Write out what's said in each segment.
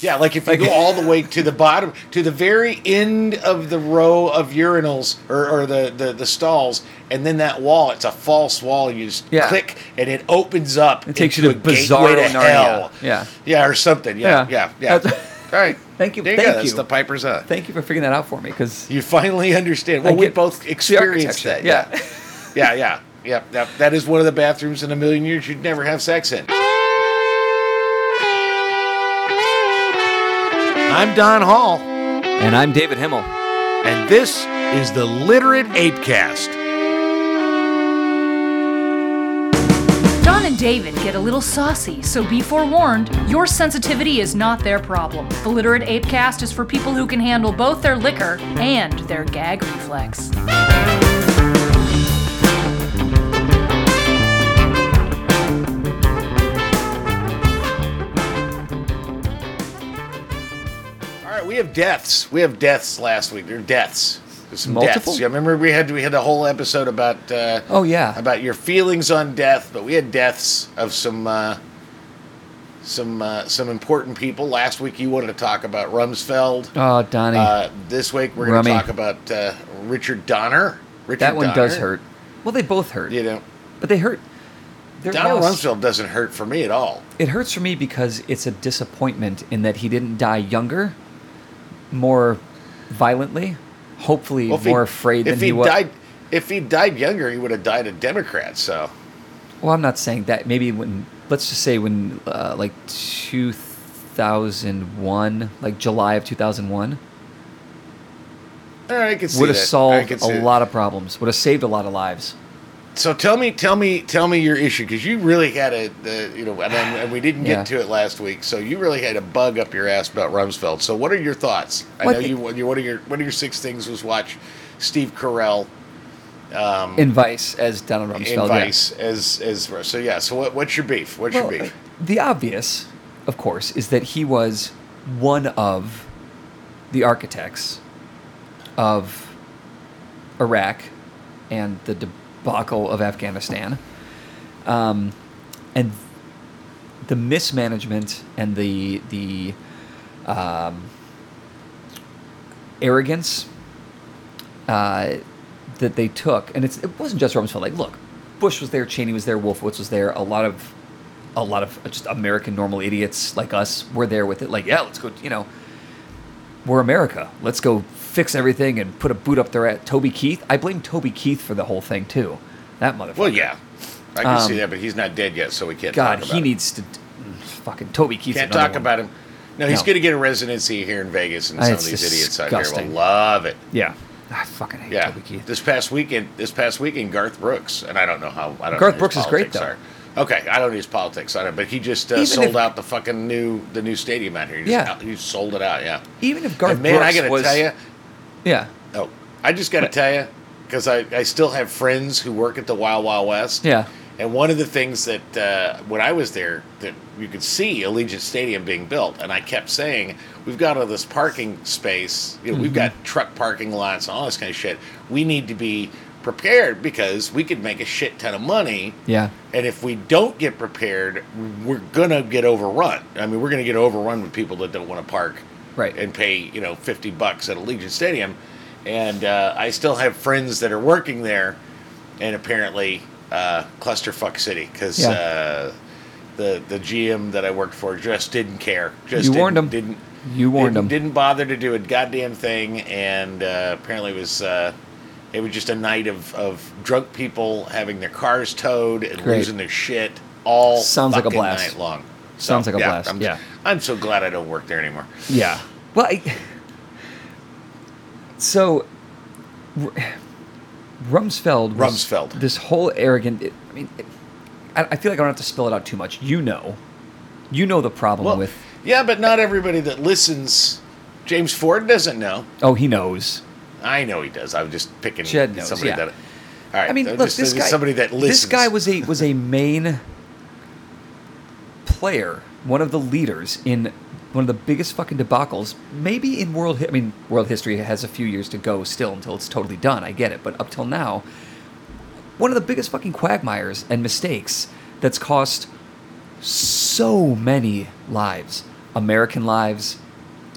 Yeah, like if you go all the way to the bottom, to the very end of the row of urinals or, or the, the, the stalls, and then that wall, it's a false wall. You just Yeah. click and it opens up. It takes you to a gateway to Narnia. hell. Yeah. Yeah, or something. Yeah, Yeah. yeah, yeah. All right. Thank you- There you thank go. That's you. the Piper's Hut. Thank you for figuring that out for me because You finally understand. Well, we both experienced that. Yeah. yeah, yeah. Yep, yep. That is one of the bathrooms in a million years you'd never have sex in. I'm Don Hall, and I'm David Himmel. and this is the Literate Apecast. Don and David get a little saucy, so be forewarned, your sensitivity is not their problem. The Literate Apecast is for people who can handle both their liquor and their gag reflex. We have deaths. We have deaths last week. There are deaths. There's some Multiple? deaths. Yeah, remember we had we had a whole episode about uh, Oh yeah. about your feelings on death, but we had deaths of some uh, some uh, some important people. Last week you wanted to talk about Rumsfeld. oh, Donnie. Uh, this week we're going to Rummy. talk about uh, Richard Donner. Richard that one Donner. does hurt. Well, they both hurt, You know, but they hurt. Donner loss- Rumsfeld doesn't hurt for me at all. It hurts for me because it's a disappointment in that he didn't die younger, more violently, hopefully Well, more afraid if than he, was. died, if he died younger, he would have died a Democrat. So Well, I'm not saying that. Maybe when let's just say when uh, like 2001, like July of 2001, all right, I can see would have that. Solved a lot of problems. Would have saved a lot of lives. So tell me, tell me, tell me your issue because you really had a, the, you know, and, and we didn't get Yeah. to it last week. So you really had a bug up your ass about Rumsfeld. So what are your thoughts? I Well, know you. One of your one of your six things was watch Steve Carell um, In Vice, as Donald in Rumsfeld. yeah. Vice as as so yeah. So what, what's your beef? What's Well, your beef? the obvious, of course, is that he was one of the architects of Iraq and the debacle of Afghanistan. Um, and the mismanagement and the the um, arrogance uh, that they took, and it's, it wasn't just Rumsfeld. Like, look, Bush was there, Cheney was there, Wolfowitz was there. A lot of, a lot of just American normal idiots like us were there with it. Like, yeah, let's go. You know, we're America. Let's go fix everything and put a boot up there at Toby Keith. I blame Toby Keith for the whole thing too. That motherfucker. Well, yeah, I can Um, see that, but he's not dead yet, so we can't. God, talk he it. needs to. Fucking Toby Keith. Can't talk about him. No, he's No. going to get a residency here in Vegas, and some it's of these idiots out here will love it. Yeah. I fucking hate Yeah, Toby Keith. this past weekend, this past weekend, Garth Brooks, and I don't know how. I don't Garth know Brooks is great, politics are. Okay, I don't know his politics on it, but he just uh, sold if- out the fucking new the new stadium out here. He just Yeah. he sold it out. Yeah, Even if Garth and man, Brooks I got to was, tell you, yeah, oh, I just got to tell you because I I still have friends who work at the Wild Wild West. yeah, And one of the things that uh, when I was there, that you could see Allegiant Stadium being built, and I kept saying, "We've got all this parking space. You know, We've got truck parking lots and all this kind of shit. We need to be prepared because we could make a shit ton of money. yeah. And if we don't get prepared, we're gonna get overrun. I mean, we're gonna get overrun with people that don't want to park Right. and pay you know 50 bucks at Allegiant Stadium. And uh, I still have friends that are working there, and apparently uh, clusterfuck city because Yeah. uh, the the GM that I worked for just didn't care. Just You warned 'em. Didn't You warned 'em. Didn't bother to do a goddamn thing, and uh, apparently it was. Uh, it was just a night of, of drunk people having their cars towed and Great. losing their shit all Sounds like a blast. night long. Sounds like a blast, I'm, yeah. I'm so glad I don't work there anymore. Yeah. Well, I, so Rumsfeld. was- Rumsfeld. This whole arrogant. I mean, I, I feel like I don't have to spell it out too much. You know, you know the problem Well, with. yeah, but not everybody that listens. James Ford doesn't know. Oh, he knows. I know he does. I'm just picking Jed knows, somebody yeah. that. All right. I mean, look, just, this guy. somebody that listens. This guy was a was a main player, one of the leaders in one of the biggest fucking debacles, maybe in world. hi- I mean, world history has a few years to go still until it's totally done. I get it, but up till now, one of the biggest fucking quagmires and mistakes that's cost so many lives. American lives,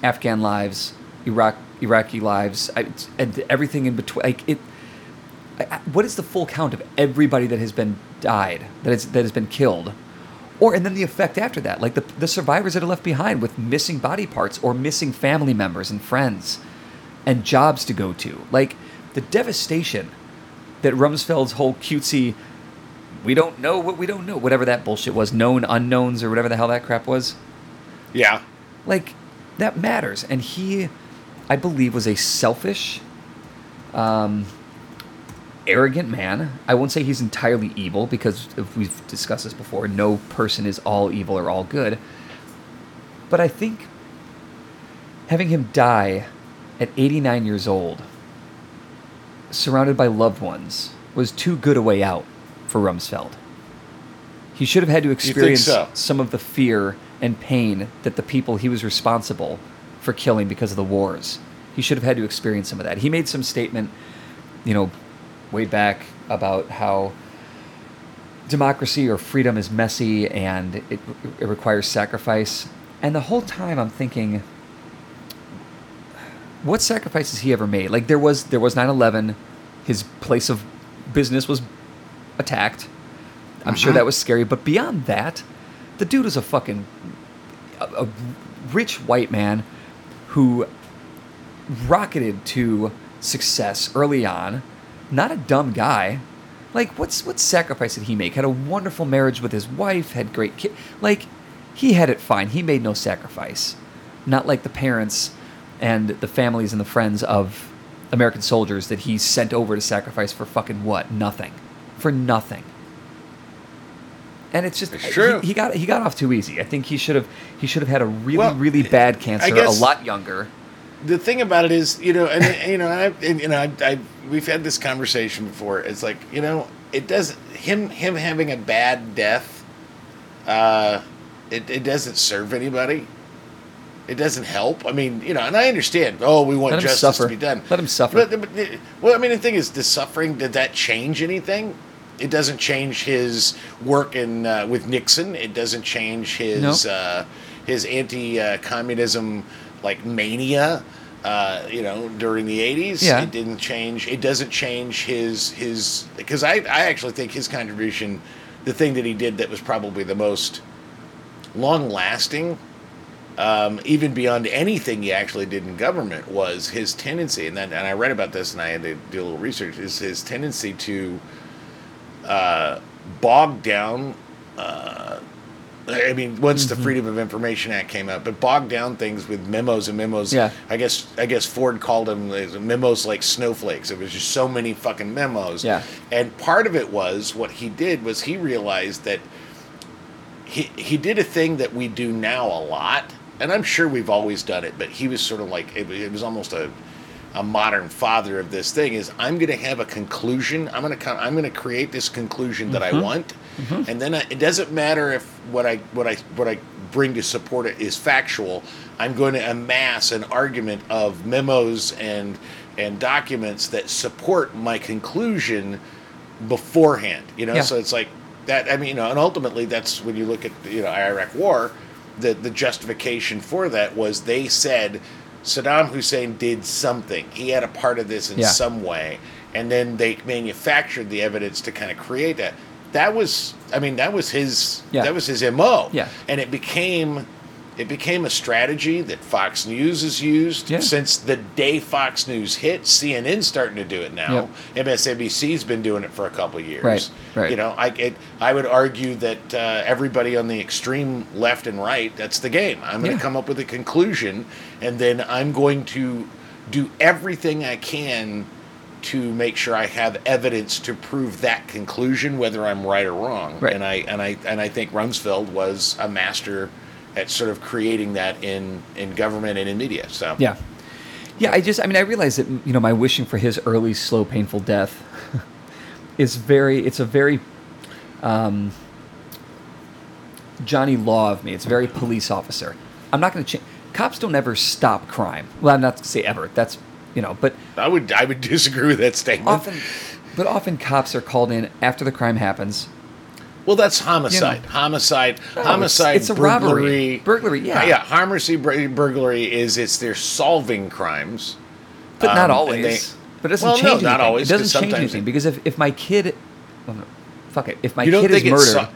Afghan lives, Iraq Iraqi lives, I, and everything in between. Like it, I, what is the full count of everybody that has been died, that is that has been killed, or and then the effect after that, like the the survivors that are left behind with missing body parts or missing family members and friends, and jobs to go to, like the devastation that Rumsfeld's whole cutesy. We don't know what we don't know, whatever that bullshit was, known unknowns or whatever the hell that crap was Yeah. like that matters and he i believe was a selfish um, arrogant man i won't say he's entirely evil because if we've discussed this before no person is all evil or all good but i think having him die at 89 years old surrounded by loved ones was too good a way out for rumsfeld he should have had to experience so? some of the fear and pain that the people he was responsible for killing because of the wars. He should have had to experience some of that. He made some statement, you know, way back about how democracy or freedom is messy and it, it requires sacrifice. And the whole time I'm thinking, what sacrifices he ever made? Like there was there was 9/11, his place of business was attacked. I'm sure Mhm. that was scary, but beyond that, the dude was a fucking a, a rich white man who rocketed to success early on. Not a dumb guy. Like what's what sacrifice did he make? Had a wonderful marriage with his wife, had great kid. Like he had it fine. He made no sacrifice. Not like the parents and the families and the friends of American soldiers that he sent over to sacrifice for fucking what? Nothing. For nothing. And it's just It's true. He, he got he got off too easy. I think he should have he should have had a really Well, really bad cancer guess- a lot younger. The thing about it is, you know, and you know, I, and, you know, I, I, we've had this conversation before. It's like, you know, it doesn't him him having a bad death. Uh, it it doesn't serve anybody. It doesn't help. I mean, you know, and I understand. Oh, we want justice suffer. to be done. Let him suffer. But, but, well, I mean, the thing is, the suffering did that change anything? It doesn't change his work in uh, with Nixon. It doesn't change his uh, his anti-communism like mania. Uh, you know, during the '80s, Yeah. it didn't change. It doesn't change his his because I I actually think his contribution, the thing that he did that was probably the most long lasting um, even beyond anything he actually did in government was his tendency, and then and I read about this and I had to do a little research. Is his tendency to uh, bog down. Uh, I mean, once Mm-hmm. the Freedom of Information Act came out, but bogged down things with memos and memos. Yeah. I guess I guess Ford called them memos like snowflakes. It was just so many fucking memos. Yeah. And part of it was what he did was he realized that he he did a thing that we do now a lot, and I'm sure we've always done it, but he was sort of like it, it was almost a a modern father of this thing is I'm going to have a conclusion. I'm going to come, I'm going to create this conclusion that I want, Mm-hmm. and then I, it doesn't matter if what I what I what I bring to support it is factual. I'm going to amass an argument of memos and and documents that support my conclusion beforehand. You know, Yeah. so it's like that. I mean, you know, and ultimately, that's when you look at you know Iraq War. The the justification for that was they said Saddam Hussein did something. He had a part of this in Yeah. some way, and then they manufactured the evidence to kind of create that. That was, I mean, that was his. Yeah. That was his mo. Yeah. and it became. It became a strategy that Fox News has used Yeah. since the day Fox News hit. CNN's starting to do it now. MSNBC's been doing it for a couple of years. Right, right. You know, I it, I would argue that uh, everybody on the extreme left and right, that's the game. I'm going to Yeah. come up with a conclusion, and then I'm going to do everything I can to make sure I have evidence to prove that conclusion, whether I'm right or wrong. Right. And I and I and I think Rumsfeld was a master at sort of creating that in in government and in media. So Yeah. Yeah, I just, I mean, I realize that, you know, my wishing for his early, slow, painful death is very, it's a very um, Johnny Law of me. It's very police officer. I'm not going to change. Cops don't ever stop crime. Well, I'm not to say ever. That's, you know, but I would I would disagree with that statement. often, but often cops are called in after the crime happens Well, that's homicide. You Homicide. No, homicide. it's a burglary. robbery. Burglary, yeah. Uh, yeah. Homicide. bur- Burglary is it's they're solving crimes. but Um, not always. they- but it doesn't Well, change no, anything. not always, It doesn't change anything because if, if my kid, well, no, fuck it, if my kid is murdered so-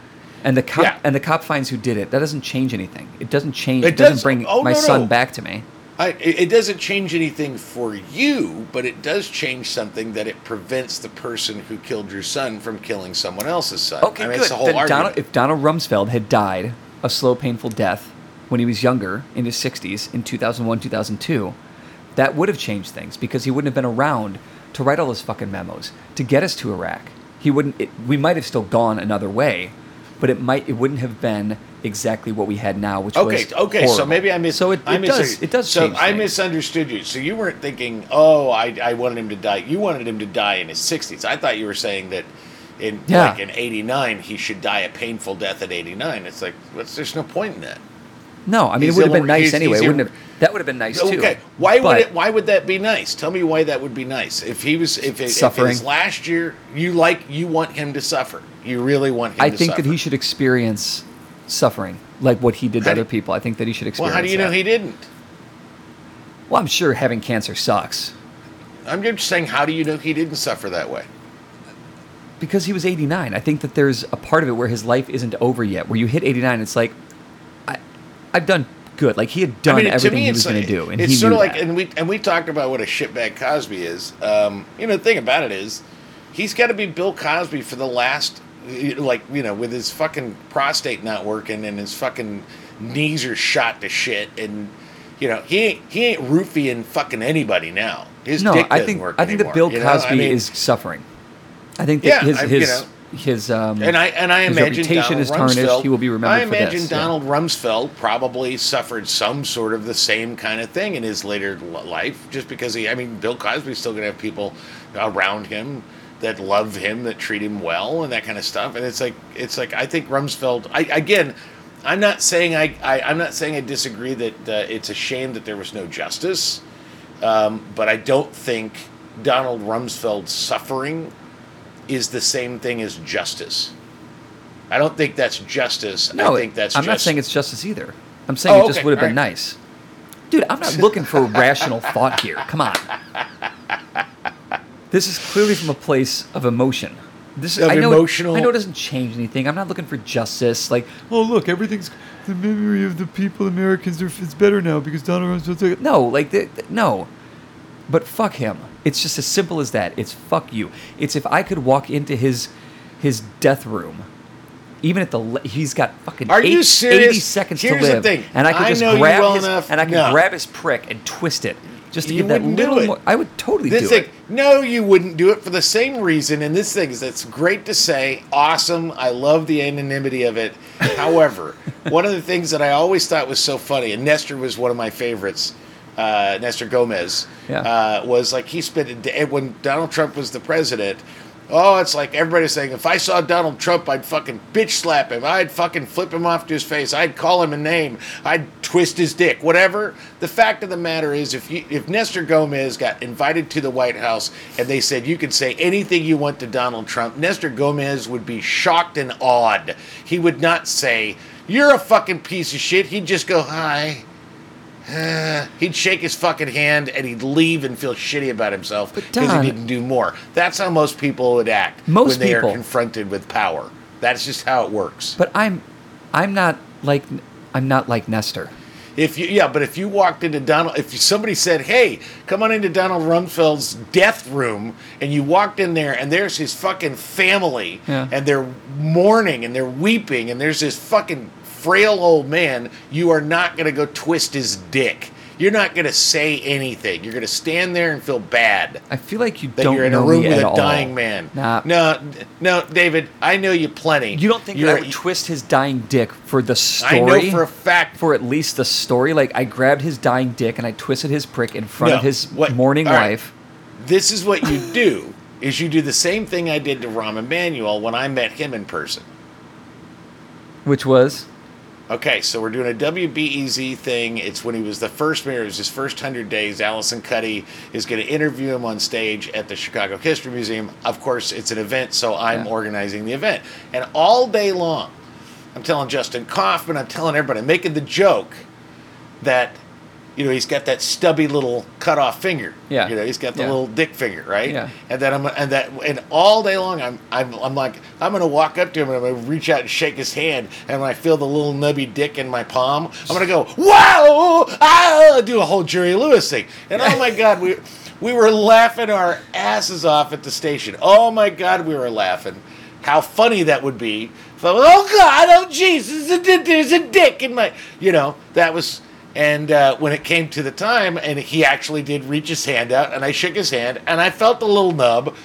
and the cop Yeah. and the cop finds who did it, that doesn't change anything. It doesn't change. It It, doesn't does- bring oh, my no, son back to me. I, it it doesn't change anything for you, but it does change something that it prevents the person who killed your son from killing someone else's son. Okay, I mean, good. It's the whole argument. Donald, if Donald Rumsfeld had died a slow, painful death when he was younger, in his 60s, in 2001, 2002, that would have changed things because he wouldn't have been around to write all those fucking memos to get us to Iraq. He wouldn't. It, we might have still gone another way, but it might. It wouldn't have been exactly what we had now, which Okay, was okay. Okay, so maybe I mis. So it, I it mis- does. It does So. I misunderstood you. So you weren't thinking, oh, I, I wanted him to die. You wanted him to die in his sixties. I thought you were saying that in Yeah. like in eighty nine he should die a painful death at eighty nine. It's like what's, there's no point in that. No, I mean He's it would have been nice he's- anyway. he's wouldn't have. That would have been nice too. Okay, why would it? Why would that be nice? Tell me why that would be nice. If he was, if, it, if Suffering. his last year, you like, you want him to suffer. You really want him. To suffer. I think suffer. that he should experience suffering like what he did to How do- other people. I think that he should experience. Well, how do you know he didn't? Well, I'm sure having cancer sucks I'm just saying, how do you know he didn't suffer that way? because he was 89. I think that there's a part of it where his life isn't over yet. Where you hit 89, it's like, I, I've done good. Like he had done I mean, everything he was going to do, and it's he sort of like, that. and we and we talked about what a shitbag Cosby is. Um, you know, the thing about it is, he's got to be Bill Cosby for the last, like, you know, with his fucking prostate not working and his fucking knees are shot to shit, and you know, he ain't he ain't roofing fucking anybody now. His no, dick I think work I think that anymore, Bill you know? Cosby I mean, is suffering. I think that Yeah, his I- you his know. his um And I and I imagine Donald is tarnished. Rumsfeld, He will be remembered I for imagine this, yeah. Donald Rumsfeld probably suffered some sort of the same kind of thing in his later life, just because he. I mean, Bill Cosby's still going to have people around him that love him, that treat him well, and that kind of stuff. And it's like it's like I think Rumsfeld. I again. I'm not saying I, I I'm not saying I disagree that uh, it's a shame that there was no justice, um, but I don't think Donald Rumsfeld's suffering is the same thing as justice. I don't think that's justice. No, I think that's. I'm just, not saying it's justice either. I'm saying Oh, it just okay, would have been right. nice. Dude, I'm not looking for rational thought here. Come on. This is clearly from a place of emotion. This is, Of I know emotional- It, I know it doesn't change anything. I'm not looking for justice. Like, oh look, everything's the memory of the people, Americans, are it's better now because Donald Rumsfeld. No, like, th- th- no. But fuck him. It's just as simple as that. It's fuck you. It's if I could walk into his his death room, even at the le- he's got fucking Are you eight- serious? 80 seconds Here's to the live, thing. and I could I just grab well his enough- and I could no. grab his prick and twist it just to You give that wouldn't do little it. more. I would totally This do thing, it. no, you wouldn't do it for the same reason. And this thing is that's great to say, awesome. I love the anonymity of it. However, one of the things that I always thought was so funny, and Nestor was one of my favorites. Uh, Nestor Gomez Yeah. uh, was like he spent a day when Donald Trump was the president. Oh, it's like everybody's saying, if I saw Donald Trump, I'd fucking bitch slap him. I'd fucking flip him off to his face. I'd call him a name. I'd twist his dick. Whatever. The fact of the matter is, if you, if Nestor Gomez got invited to the White House and they said you can say anything you want to Donald Trump, Nestor Gomez would be shocked and awed. He would not say, "You're a fucking piece of shit." He'd just go, "Hi." He'd shake his fucking hand and he'd leave and feel shitty about himself because Don- he didn't do more. That's how most people would act Most when they people- are confronted with power. That's just how it works. But I'm, I'm not like, I'm not like Nestor. If you, yeah, but if you walked into Donald, if somebody said, "Hey, come on into Donald Rumsfeld's death room," and you walked in there, and there's his fucking family, Yeah. and they're mourning and they're weeping, and there's this fucking frail old man, you are not gonna go twist his dick. You're not gonna say anything. You're gonna stand there and feel bad I feel like you that don't you're in a room with a all. dying man. Nah. No, no, David, I know you plenty. You don't think You're- I would twist his dying dick for the story? I know for a fact. for at least the story. Like I grabbed his dying dick and I twisted his prick in front No, of his what- mourning all right. wife. This is what you do: is you do the same thing I did to Rahm Emanuel when I met him in person. Which was Okay, so we're doing a WBEZ thing. It's when he was the first mayor. It was his first hundred days. Alison Cuddy is going to interview him on stage at the Chicago History Museum. Of course, it's an event, so I'm Yeah. organizing the event. And all day long, I'm telling Justin Kaufmann, I'm telling everybody, I'm making the joke that, you know, he's got that stubby little cut off finger. Yeah. You know, he's got the Yeah. little dick finger, right? Yeah. And then I'm and that and all day long I'm I'm, I'm like I'm gonna walk up to him and I'm gonna reach out and shake his hand and when I feel the little nubby dick in my palm I'm gonna go wow ah, do a whole Jerry Lewis thing and oh my god we we were laughing our asses off at the station oh my god we were laughing how funny that would be so, oh god oh Jesus there's a dick in my you know that was and uh, when it came to the time, and he actually did reach his hand out, and I shook his hand, and I felt the little nub.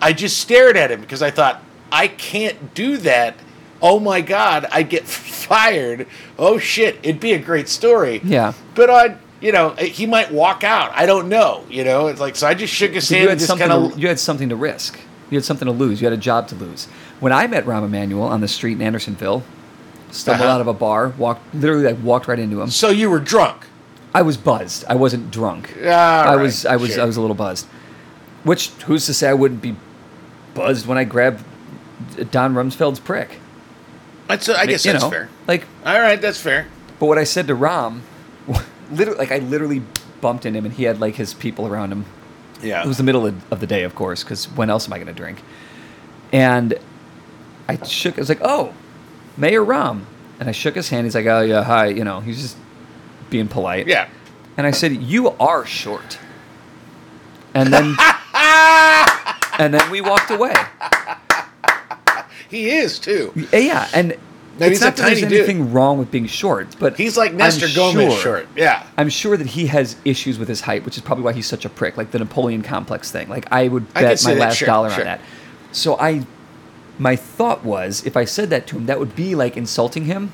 I just stared at him because I thought, I can't do that. Oh my God, I'd get fired. Oh shit, it'd be a great story. Yeah. But I, you know, he might walk out. I don't know. You know, it's like so. I just shook his hand you and had just something. kind To, of. you had something to risk. You had something to lose. You had a job to lose. When I met Rahm Emanuel on the street in Andersonville, stumbled Uh-huh. out of a bar, walked literally like walked right into him. So you were drunk. I was buzzed. I wasn't drunk. All I right, was I was sure. I was a little buzzed. Which who's to say I wouldn't be buzzed when I grabbed Don Rumsfeld's prick? That's, I guess You that's know, fair. Like, All right, that's fair. but what I said to Rahm, literally, like I literally bumped into him, and he had like his people around him. Yeah. It was the middle of, of the day, of course, because when else am I going to drink? And I shook. I was like, "Oh, Mayor Rahm," and I shook his hand. He's like, "Oh yeah, hi." You know, he's just being polite. yeah. And I said, "You are short." And then, and then we walked away. He is too. Yeah, and Maybe it's not that there's dude. anything wrong with being short, but He's like I'm Gomez sure- short. Yeah. I'm sure that he has issues with his height, which is probably why he's such a prick, like the Napoleon complex thing. Like I would bet see my last sure, dollar sure. on that. So I, my thought was, if I said that to him, that would be like insulting him,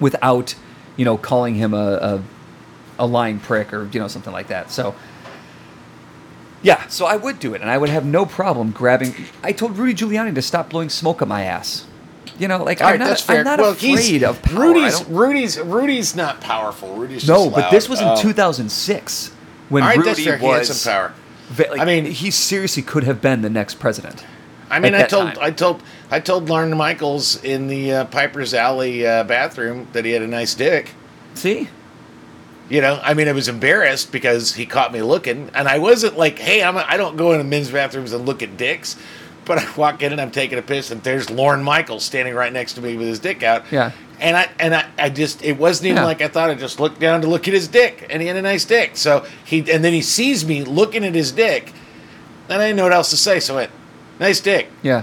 without, you know, calling him a, a, a lying prick or you know something like that. So. Yeah, so I would do it, and I would have no problem grabbing. I told Rudy Giuliani to stop blowing smoke up my ass. You know, like All I'm right, not. I'm not well, afraid of power. Rudy's. Rudy's. Rudy's not powerful. Rudy's no, just but this was in Um, 2006 when right, Rudy fair. He had was. some power. like, I mean- he seriously could have been the next president. I mean, I told, time. I told, I told Lorne Michaels in the uh, Piper's Alley uh, bathroom that he had a nice dick. See, You know, I mean, I was embarrassed because he caught me looking, and I wasn't like, "Hey, I'm a, I don't go into men's bathrooms and look at dicks," but I walk in and I'm taking a piss, and there's Lorne Michaels standing right next to me with his dick out. Yeah. And I and I, I just it wasn't even Yeah. like I thought. I just looked down to look at his dick, and he had a nice dick. So he and then he sees me looking at his dick, and I didn't know what else to say. So I went, "Nice dick," yeah.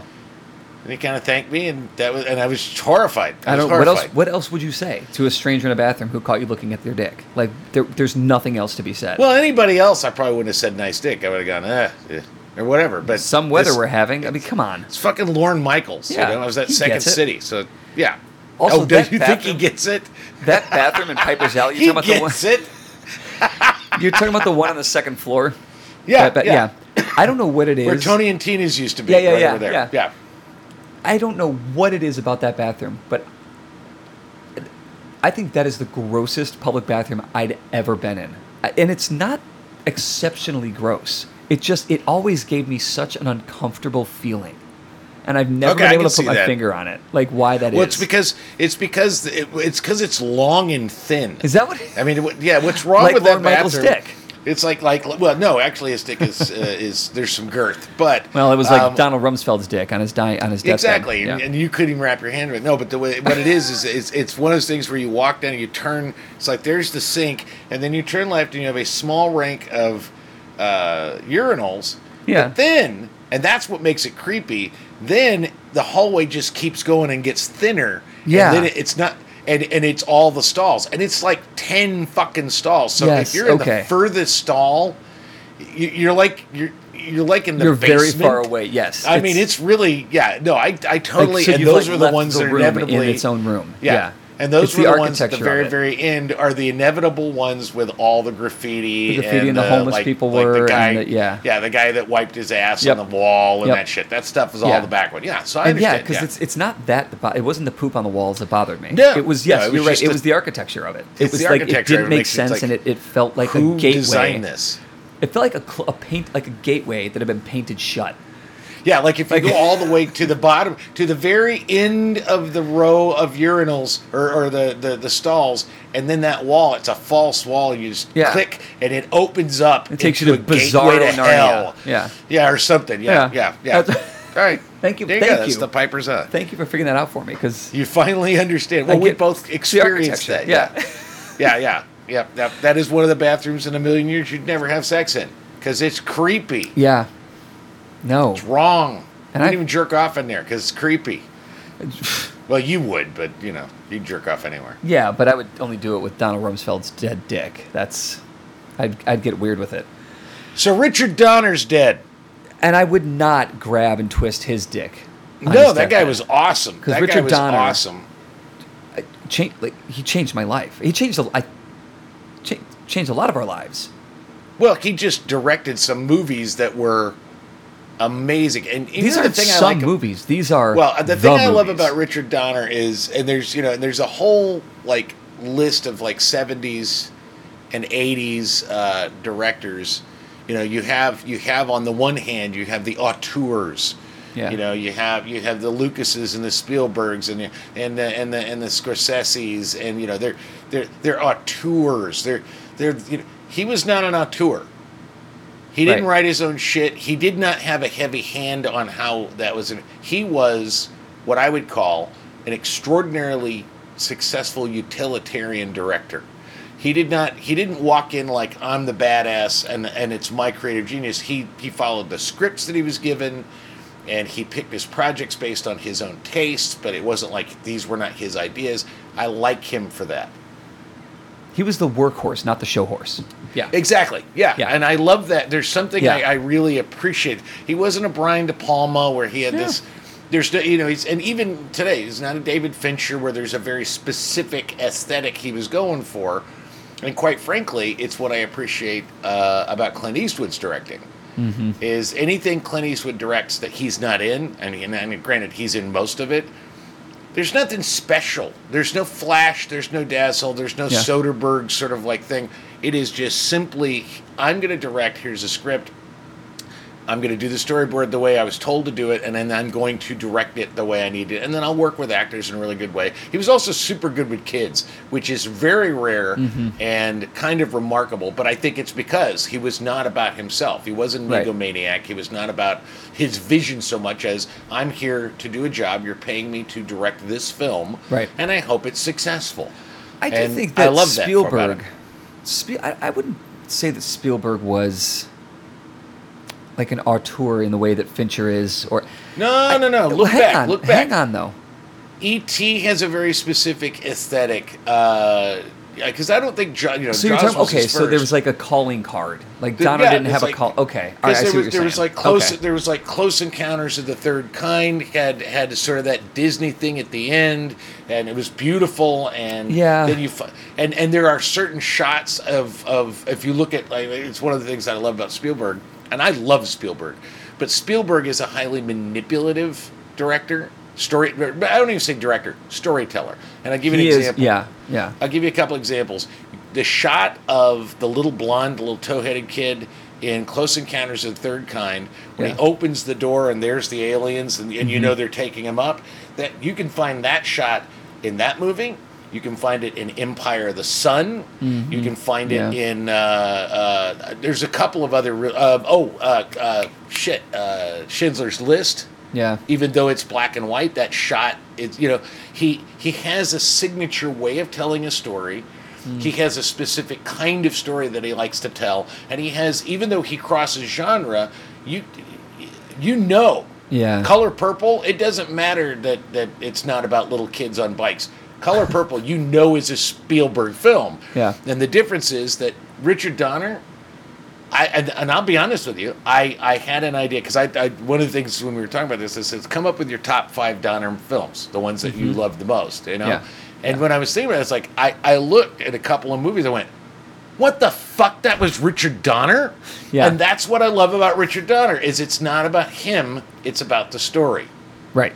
and he kind of thanked me, and that was and I was horrified. I, I was don't. What else? What else would you say to a stranger in a bathroom who caught you looking at their dick? Like, there, there's nothing else to be said. Well, anybody else, I probably wouldn't have said nice dick. I would have gone, eh, eh, or whatever. But some weather this- we're having. I mean, come on. It's fucking Lorne Michaels. Yeah, you know, I was at he Second. City, so yeah. Also, oh, do you think he gets it? That bathroom in Piper's Alley. He You're talking about gets the one. it. You're talking about the one on the second floor. Yeah, That ba- yeah. I don't know what it is. Where Tony and Tina's used to be. Yeah, yeah, right yeah, over there. yeah. yeah. I don't know what it is about that bathroom, but I think that is the grossest public bathroom I'd ever been in. And it's not exceptionally gross. It just it always gave me such an uncomfortable feeling. And I've never Okay, been able to put my that. finger on it. Like why that is. Well, it's because it's because it, it's because it's long and thin. Is that what I mean, yeah. What's wrong Like with that Lorne Michaels' bathroom? dick. It's like like well, no, actually, his dick is uh, is there's some girth, but Well, it was like um, Donald Rumsfeld's dick on his di- on his deathbed. Exactly, Yeah. and, and you couldn't even wrap your hand around it. No, but the way what it is is it's, it's one of those things where you walk down and you turn. It's like there's the sink, and then you turn left and you have a small rank of uh, urinals. Yeah. But then, and that's what makes it creepy. Then the hallway just keeps going and gets thinner. Yeah. And then it, it's not. And, and it's all the stalls, and it's like ten fucking stalls. So Yes, if you're in okay. the furthest stall, you, you're like you're you're like in the You're very far away. Yes. I mean, it's really yeah. No, I I like, totry, so and those like, are the ones the that are inevitably in its own room. Yeah. Yeah. And those It's were the the, ones at the very, very end are the inevitable ones with all the graffiti, The graffiti and the homeless people were, the and guy, the- yeah. yeah, the guy that wiped his ass Yep. on the wall and Yep. that shit. That stuff was all Yeah. the back one. Yeah, so I and yeah, understand. because it's it's not that bo- it wasn't the poop on the walls that bothered me. No. it was No, it was you're right. It the- was the architecture of it. It was the like it architecture didn't make it sense, like, and it, it felt like a gateway. designed this? It felt like a, cl- a paint like a gateway that had been painted shut. Yeah, like if you go all the way to the bottom, to the very end of the row of urinals or, or the, the, the stalls, and then that wall, it's a false wall. You just Yeah. click and it opens up. It takes you to a Bizarro gateway to hell. Yeah. Yeah, or something. Yeah, Yeah. yeah, yeah. All right. Thank you- There you thank go. That's the Piper's Eye. Thank you for figuring that out for me because You finally understand. Well, we both experienced that. Yeah. yeah, yeah, yeah. That, that is one of the bathrooms in a million years you'd never have sex in because it's creepy. yeah, no, It's wrong. And you I- wouldn't even jerk off in there because it's creepy. Well, you would, but you know, you'd jerk off anywhere. yeah, but I would only do it with Donald Rumsfeld's dead dick. That's I'd I'd get weird with it, So Richard Donner's dead. and I would not grab and twist his dick. No, his that guy was awesome. 'Cause That guy Richard was Donner- awesome. changed like he changed my life. He changed a, I cha- changed a lot of our lives. Well, he just directed some movies that were amazing. And These aren't the thing I some like movies. These are Well, the, thing I love about Richard Donner is, and there's you know, and there's a whole like list of like '70s and '80s uh, directors. You know, you have you have on the one hand you have the auteurs. Yeah. You know, you have you have the Lucases and the Spielbergs and the and the and the and the Scorseses and you know they're they're they're auteurs. They're they're you know, he was not an auteur. He didn't Right. write his own shit. He did not have a heavy hand on how that was. He was what I would call an extraordinarily successful utilitarian director. He did not. He didn't walk in like I'm the badass and and it's my creative genius. He he followed the scripts that he was given, and he picked his projects based on his own tastes. But it wasn't like these were not his ideas. I like him for that. He was the workhorse, not the show horse. Yeah. Exactly. Yeah. Yeah. And I love that. There's something Yeah. I, I really appreciate. He wasn't a Brian De Palma where he had this. There's no- you know he's and even today he's not a David Fincher where there's a very specific aesthetic he was going for, and quite frankly, it's what I appreciate uh, about Clint Eastwood's directing. Is anything Clint Eastwood directs that he's not in? I mean, I mean, granted, he's in most of it. There's nothing special. There's no flash. There's no dazzle. There's no Yeah. Soderbergh sort of like thing. It is just simply, I'm going to direct. Here's a script. I'm going to do the storyboard the way I was told to do it, and then I'm going to direct it the way I need it. And then I'll work with actors in a really good way. He was also super good with kids, which is very rare Mm-hmm. and kind of remarkable. But I think it's because he was not about himself. He wasn't Right. egomaniac. He was not about his vision so much as I'm here to do a job. You're paying me to direct this film, Right. And I hope it's successful. I do And think that I love that Spielberg. Spie- I, I wouldn't say that Spielberg was like an auteur in the way that Fincher is, or No, no, no. Well, Look hang back. on, Look back. Hang on, though. E.T. has a very specific aesthetic. Uh, because I don't think Jaws, you know, So Jaws talking, okay, so there was like a calling card. Like The- Donner yeah, didn't have like- a call. Okay, all right, I see there what was there was like close Okay. there was like close encounters of the third kind had had sort of that Disney thing at the end and it was beautiful and Yeah. then you and and there are certain shots of of if you look at like it's one of the things that I love about Spielberg and I love Spielberg but Spielberg is a highly manipulative director story I don't even say director storyteller and I'll give you He an is, example yeah, yeah. I'll give you a couple examples. The shot of the little blonde, little toe-headed kid in Close Encounters of the Third Kind, when Yeah. he opens the door and there's the aliens, and, and you know mm-hmm. they're taking him up. That you can find that shot in that movie. You can find it in Empire of the Sun. You can find it Yeah. in. Uh, uh, there's a couple of other. Uh, oh, uh, uh, shit! Uh, Schindler's List Yeah. even though it's black and white that shot it's you know he he has a signature way of telling a story he has a specific kind of story that he likes to tell and he has even though he crosses genre you you know Yeah. color purple it doesn't matter that that it's not about little kids on bikes color purple you know is a spielberg film Yeah. and the difference is that richard donner I, and, and I'll be honest with you. I, I had an idea because I, I one of the things when we were talking about this is, come up with your top five Donner films, the ones that you mm-hmm. love the most, you know. Yeah. And when I was thinking about it, it's like I, I looked at a couple of movies. I went, "What the fuck? That was Richard Donner." Yeah. And that's what I love about Richard Donner is it's not about him; it's about the story. Right.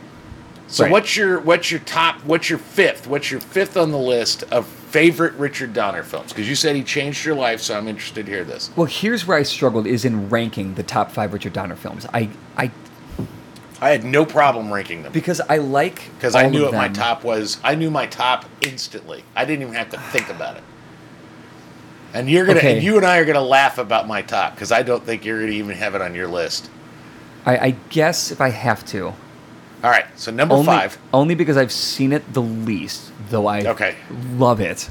So Right. what's your what's your top? What's your fifth? What's your fifth on the list of favorite Richard Donner films? Because you said he changed your life, so I'm interested to hear this. Well, here's where I struggled is in ranking the top five Richard Donner films. I, I I had no problem ranking them because I like because I knew what my top was. I knew my top instantly. I didn't even have to think about it. And you're gonna, Okay. and you and I are gonna laugh about my top because I don't think you're gonna even have it on your list. I, I guess if I have to, All right, so number only five. only because I've seen it the least, though I Okay. love it.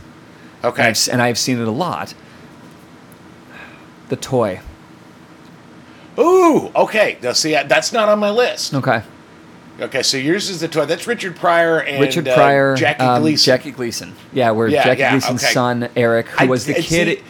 And Okay, I've, and I've seen it a lot. The toy. ooh, okay. Now see, that's not on my list. Okay. Okay, so yours is the toy. That's Richard Pryor and Richard uh, Pryor, Jackie um, Gleason. Jackie Gleason. Yeah, where Yeah, Jackie yeah, Gleason's okay. son Eric, who I- was the I kid. see-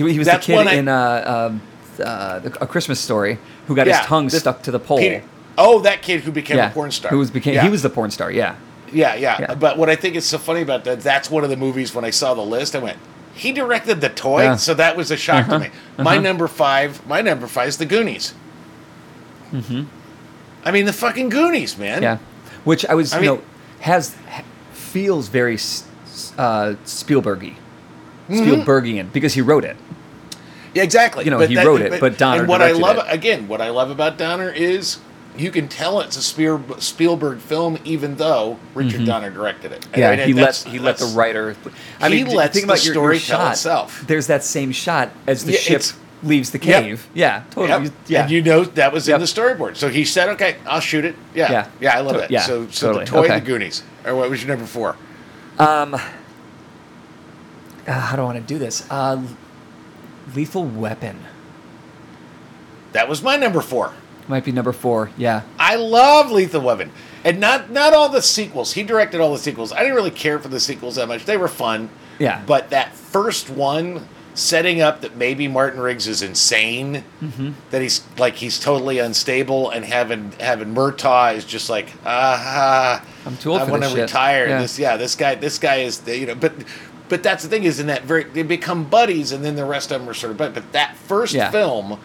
he, he was the kid I- in uh, um, uh, a Christmas story who got Yeah, his tongue the- stuck to the pole. Peter- Oh, that kid who became yeah, a porn star. Who was became Yeah. he was the porn star. Yeah. Yeah, yeah, Yeah. But what I think is so funny about that, that's one of the movies when I saw the list, I went, he directed the toy? Yeah. So that was a shock Uh-huh, to me. My uh-huh. number five, my number five is the Goonies. Mm-hmm. I mean, the fucking Goonies, man. Yeah, which I was, I you mean- know, has feels very uh, Spielbergy, Mm-hmm. Spielbergian because he wrote it. Yeah, exactly. You know, he wrote it, but Donner And what I love, it. again, what I love about Donner is you can tell it's a Spielberg film, even though Richard Donner directed it. Mm-hmm. Yeah, I mean, he let he let the writer. I He mean, lets think the about your, story your tell shot. itself. There's that same shot as the Yeah, ship leaves the Yep. cave. Yeah, totally. Yep. Yeah, And you know that was Yep. in the storyboard. So he said, "Okay, I'll shoot it." Yeah, Yeah. yeah, I love that. yeah, so, so totally. the toy, Okay. the Goonies, or what was your number four? Um, uh, how do I want to do this? Uh, Lethal Weapon That was my number four. Might be number four. Yeah, I love Lethal Weapon, and not not all the sequels. He directed all the sequels. I didn't really care for the sequels that much. They were fun. Yeah. But that first one, setting up that maybe Martin Riggs is insane, Mm-hmm. that he's like he's totally unstable, and having having Murtaugh is just like ah, I'm too old I for want to retire. Yeah. This yeah, this guy this guy is the, you know, but. But that's the thing is in that very they become buddies and then the rest of them are sort of but but that first Yeah. film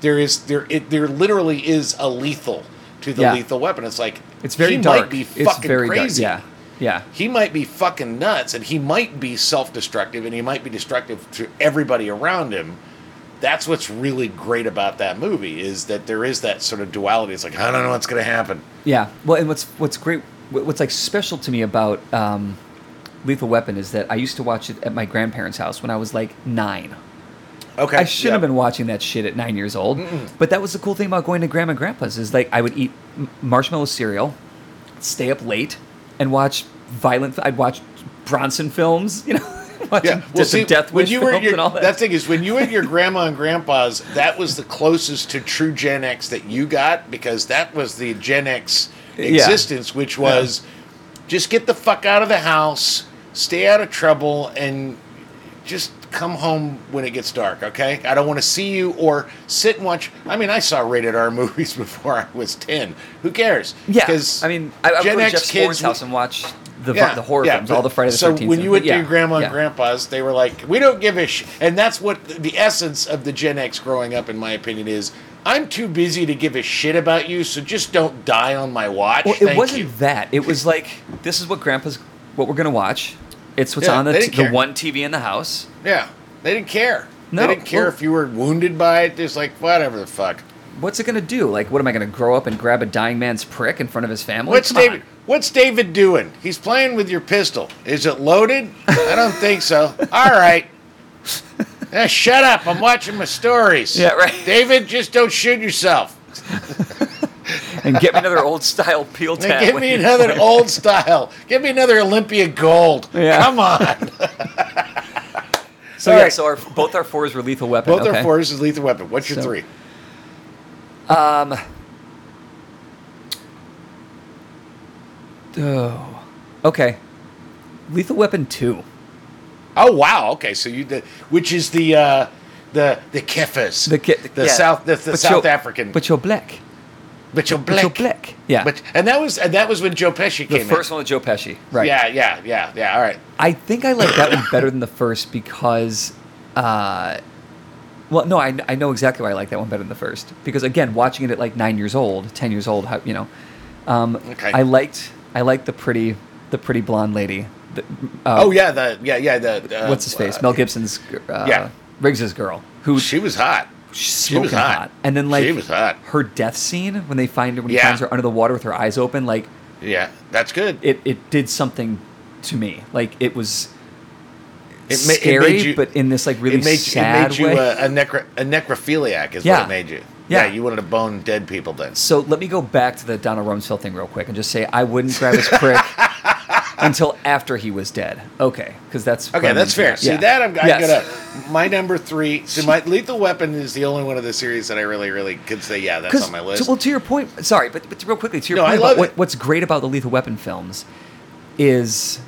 there is there it there literally is a lethal to the Yeah. lethal weapon. It's like it's very he dark. Might be it's fucking very crazy. dark. Yeah, yeah. He might be fucking nuts, and he might be self-destructive, and he might be destructive to everybody around him. That's what's really great about that movie is that there is that sort of duality. It's like I don't know what's going to happen. Yeah. Well, and what's what's great, what's like special to me about um, Lethal Weapon is that I used to watch it at my grandparents' house when I was like nine. Okay, I shouldn't have been watching that shit at nine years old. But that was the cool thing about going to grandma and grandpa's is like I would eat marshmallow cereal, stay up late, and watch violent. I'd watch Bronson films, you know, Yeah, well, see, Death when Wish you were films your, and all that. that thing is when you were your grandma and grandpa's, that was the closest to true Gen X that you got because that was the Gen X Yeah. existence, which was just get the fuck out of the house, stay out of trouble, and just come home when it gets dark. Okay, I don't want to see you or sit and watch. I mean, I saw rated R movies before I was ten. Who cares? yeah, 'Cause I mean, I, I would Gen go to X Jeff kids house and watch the yeah, the horror yeah, films, but- all the Friday the So Thirteenth. when you went to your grandma and yeah. grandpa's, they were like, "We don't give a sh," and that's what the, essence of the Gen X growing up, in my opinion, is. I'm too busy to give a shit about you, so just don't die on my watch. Well, it Thank wasn't you. that. It was like this is what Grandpa's what we're gonna watch. It's what's Yeah, on the t- the one TV in the house. Yeah, they didn't care. No, they didn't care well- if you were wounded by it. Just like whatever the fuck. What's it gonna do? Like, what am I gonna grow up and grab a dying man's prick in front of his family? What's Come on. David? What's David doing? He's playing with your pistol. Is it loaded? I don't think so. All right. Eh, shut up! I'm watching my stories. Yeah, right. David, just don't shoot yourself. And get me another old style peel tab. give me another play. old style. Give me another Olympia Gold. Yeah. Come on. So All yeah, right. so our, both our fours were lethal weapon. Both okay. are fours is lethal weapon. What's your So- three? Um. Oh. Okay. Lethal Weapon two. Oh wow. Okay, so you did, which is the uh, the the Kefas, The ki- the yeah. South the, the South African. But you're black. Mitchell Blick. Mitchell Blick. Yeah. But and that was and that was when Joe Pesci came. the first in. one with Joe Pesci. Right. Yeah, yeah, yeah, yeah. All right. I think I like that one better than the first because, uh, well, no, I, I know exactly why I like that one better than the first because again, watching it at like nine years old, ten years old, how, you know, um, Okay. I liked I liked the pretty the pretty blonde lady. The, uh, oh yeah, the yeah yeah the uh, what's his face? uh, Mel Gibson's uh, yeah. Riggs's girl who She was hot. She's she was smoking hot. and then like She was hot. her death scene when they find her when he finds her under the water with her eyes open, like Yeah, that's good. it it did something to me. Like it was It ma- it scary, made you- but in this like really it made, sad it made you way. a, a, necro, a necrophiliac is Yeah. what it made you. Yeah. you wanted to bone dead people then. so let me go back to the Donald Rumsfeld thing real quick and just say I wouldn't grab his prick until after he was dead. Okay, because that's Okay, that's fair. See Yeah. that I'm, I'm Yes. gonna my number three. So my Lethal Weapon is the only one of the series that I really, really could say, yeah, that's on my list. To, well, to your point, sorry, but, but real quickly, to your No, point about what, what's great about the Lethal Weapon films is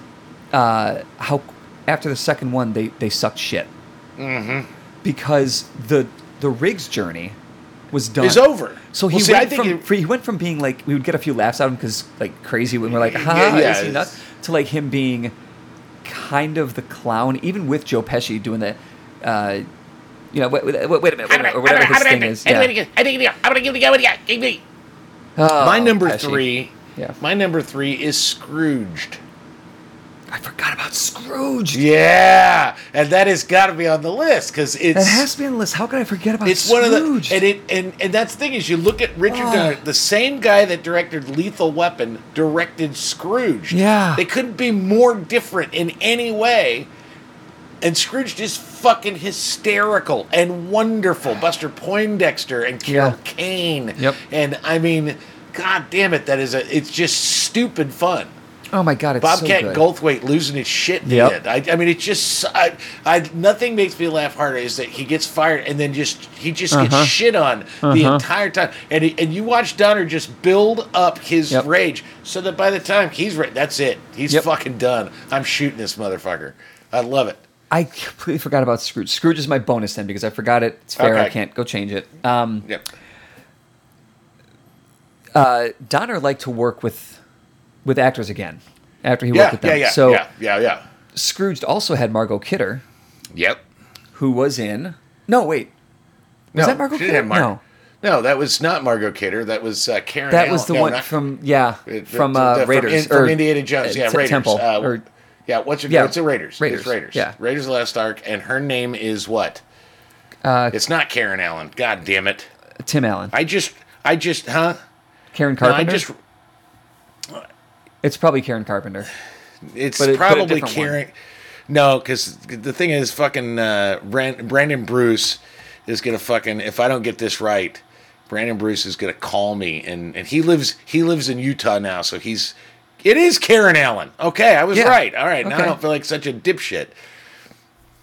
uh, how after the second one they they sucked shit mm-hmm. because the the Riggs journey was done. It's over. So he Well, see, I went think from it- he went from being like we would get a few laughs out of him because like crazy when we're like ha Yeah, yeah, is he nuts to like him being kind of the clown even with Joe Pesci doing the uh, you know wait, wait, wait a minute, wait a minute or whatever his thing is yeah. Oh, my number Pesci. three. Yeah. My number three is Scrooged. I forgot about Scrooge. Yeah, and that has got to be on the list because it's That has to be on the list. How could I forget about it's Scrooge? one of the and it and and that's the thing is you look at Richard Oh. Donner, the same guy that directed Lethal Weapon directed Scrooge. Yeah. they couldn't be more different in any way. And Scrooge is fucking hysterical and wonderful. Buster Poindexter and Carol Yeah. Kane. Yep. And I mean, god damn it, that is a it's just stupid fun. Oh my god, it's Bobcat so good. Goldthwait losing his shit. in the Yep. end. I, I mean, it's just I, I, nothing makes me laugh harder is that he gets fired and then just he just Uh-huh. gets shit on the Uh-huh. entire time, and he, and you watch Donner just build up his Yep. rage so that by the time he's ready, that's it. He's Yep. fucking done. I'm shooting this motherfucker. I love it. I completely forgot about Scrooge. Scrooge is my bonus then because I forgot it. It's fair. I can't go change it. Um, Yep. uh, Donner liked to work with with actors again after he Yeah, worked with them. yeah, yeah, so yeah, yeah, yeah. Scrooge also had Margot Kidder, Yep. who was in. No, wait. Was no, that Margot Kidder? Mar- No. No, that was not Margot Kidder. That was uh, Karen. That Allen. was the No, one not- from yeah from the- uh, Raiders from, from or, Indiana Jones. uh, Yeah, T- Raiders. Temple Uh, or yeah, what's it? Yeah, It's a Raiders. Raiders, It's Raiders. yeah. Raiders of the Lost Ark, and her name is what? uh, It's not Karen Allen. God damn it! Tim Allen, I just, I just, huh? Karen No, I Carpenter. just, it's probably Karen Carpenter. it's But it- but probably one. Karen. No, because the thing is, fucking uh, Brandon Bruce is gonna fucking. If I don't get this right, Brandon Bruce is gonna call me, and and he lives he lives in Utah now, so he's. It is Karen Allen. Okay, I was Yeah. right. All right, now I don't feel like such a dipshit.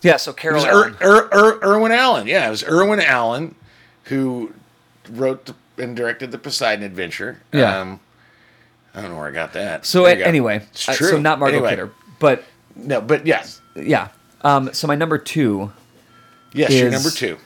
Yeah, so It Carol was Allen. Ir- Ir- Ir- Irwin Allen. Yeah, it was Irwin Allen who wrote the, and directed the Poseidon Adventure. Yeah. Um, I don't know where I got that. so anyway, it's uh, true. so not Margot Anyway, Kidder, but No, but yes, yeah. Um, so my number two, yes, Is- number two.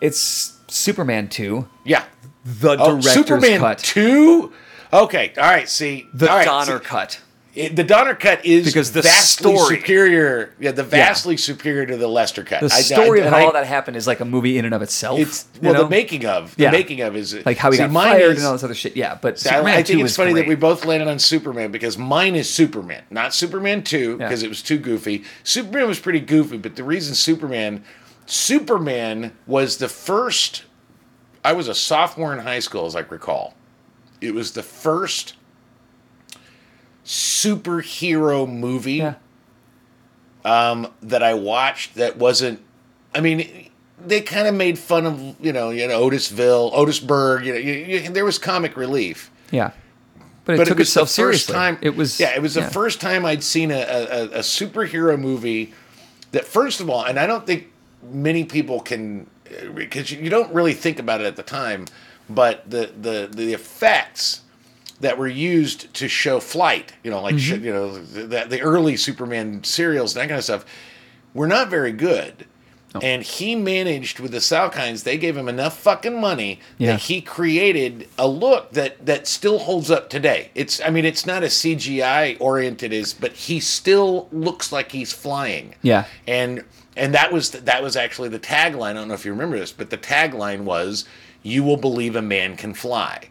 it's Superman two, Yeah. the Oh, director's Superman cut, two. Okay, all right. See, the right, Donner see, cut. It- the Donner cut is Because the vastly story- superior. Yeah, the vastly superior to the Lester cut. The I- I- story of how I- all that happened is like a movie in and of itself. It's well, know? the making of the Yeah. making of is like how he see, got mine fired is- and all this other shit. Yeah, but See, I- I, think 2 it's funny great. that we both landed on Superman because mine is Superman, not Superman 2, Yeah. because it was too goofy. Superman was pretty goofy, but the reason Superman Superman was the first I was a sophomore in high school, as I recall. It was the first superhero movie Yeah. um, that I watched that wasn't. I mean, they kind of made fun of you know you know Otisville, Otisburg. You know, you, you, there was comic relief, Yeah. But it but took it was itself the seriously. time. it was yeah, it was the yeah. first time I'd seen a, a, a superhero movie that, first of all, and I don't think many people can because you don't really think about it at the time, but the the the effects that were used to show flight, you know, like Mm-hmm. you know the, the early Superman serials and that kind of stuff, were not very good. And he managed with the Salkinds, they gave him enough fucking money Yeah. that he created a look that that still holds up today. It's I mean it's not as CGI oriented as but he still looks like he's flying. Yeah. And and that was that was actually the tagline. I don't know if you remember this, but the tagline was you will believe a man can fly.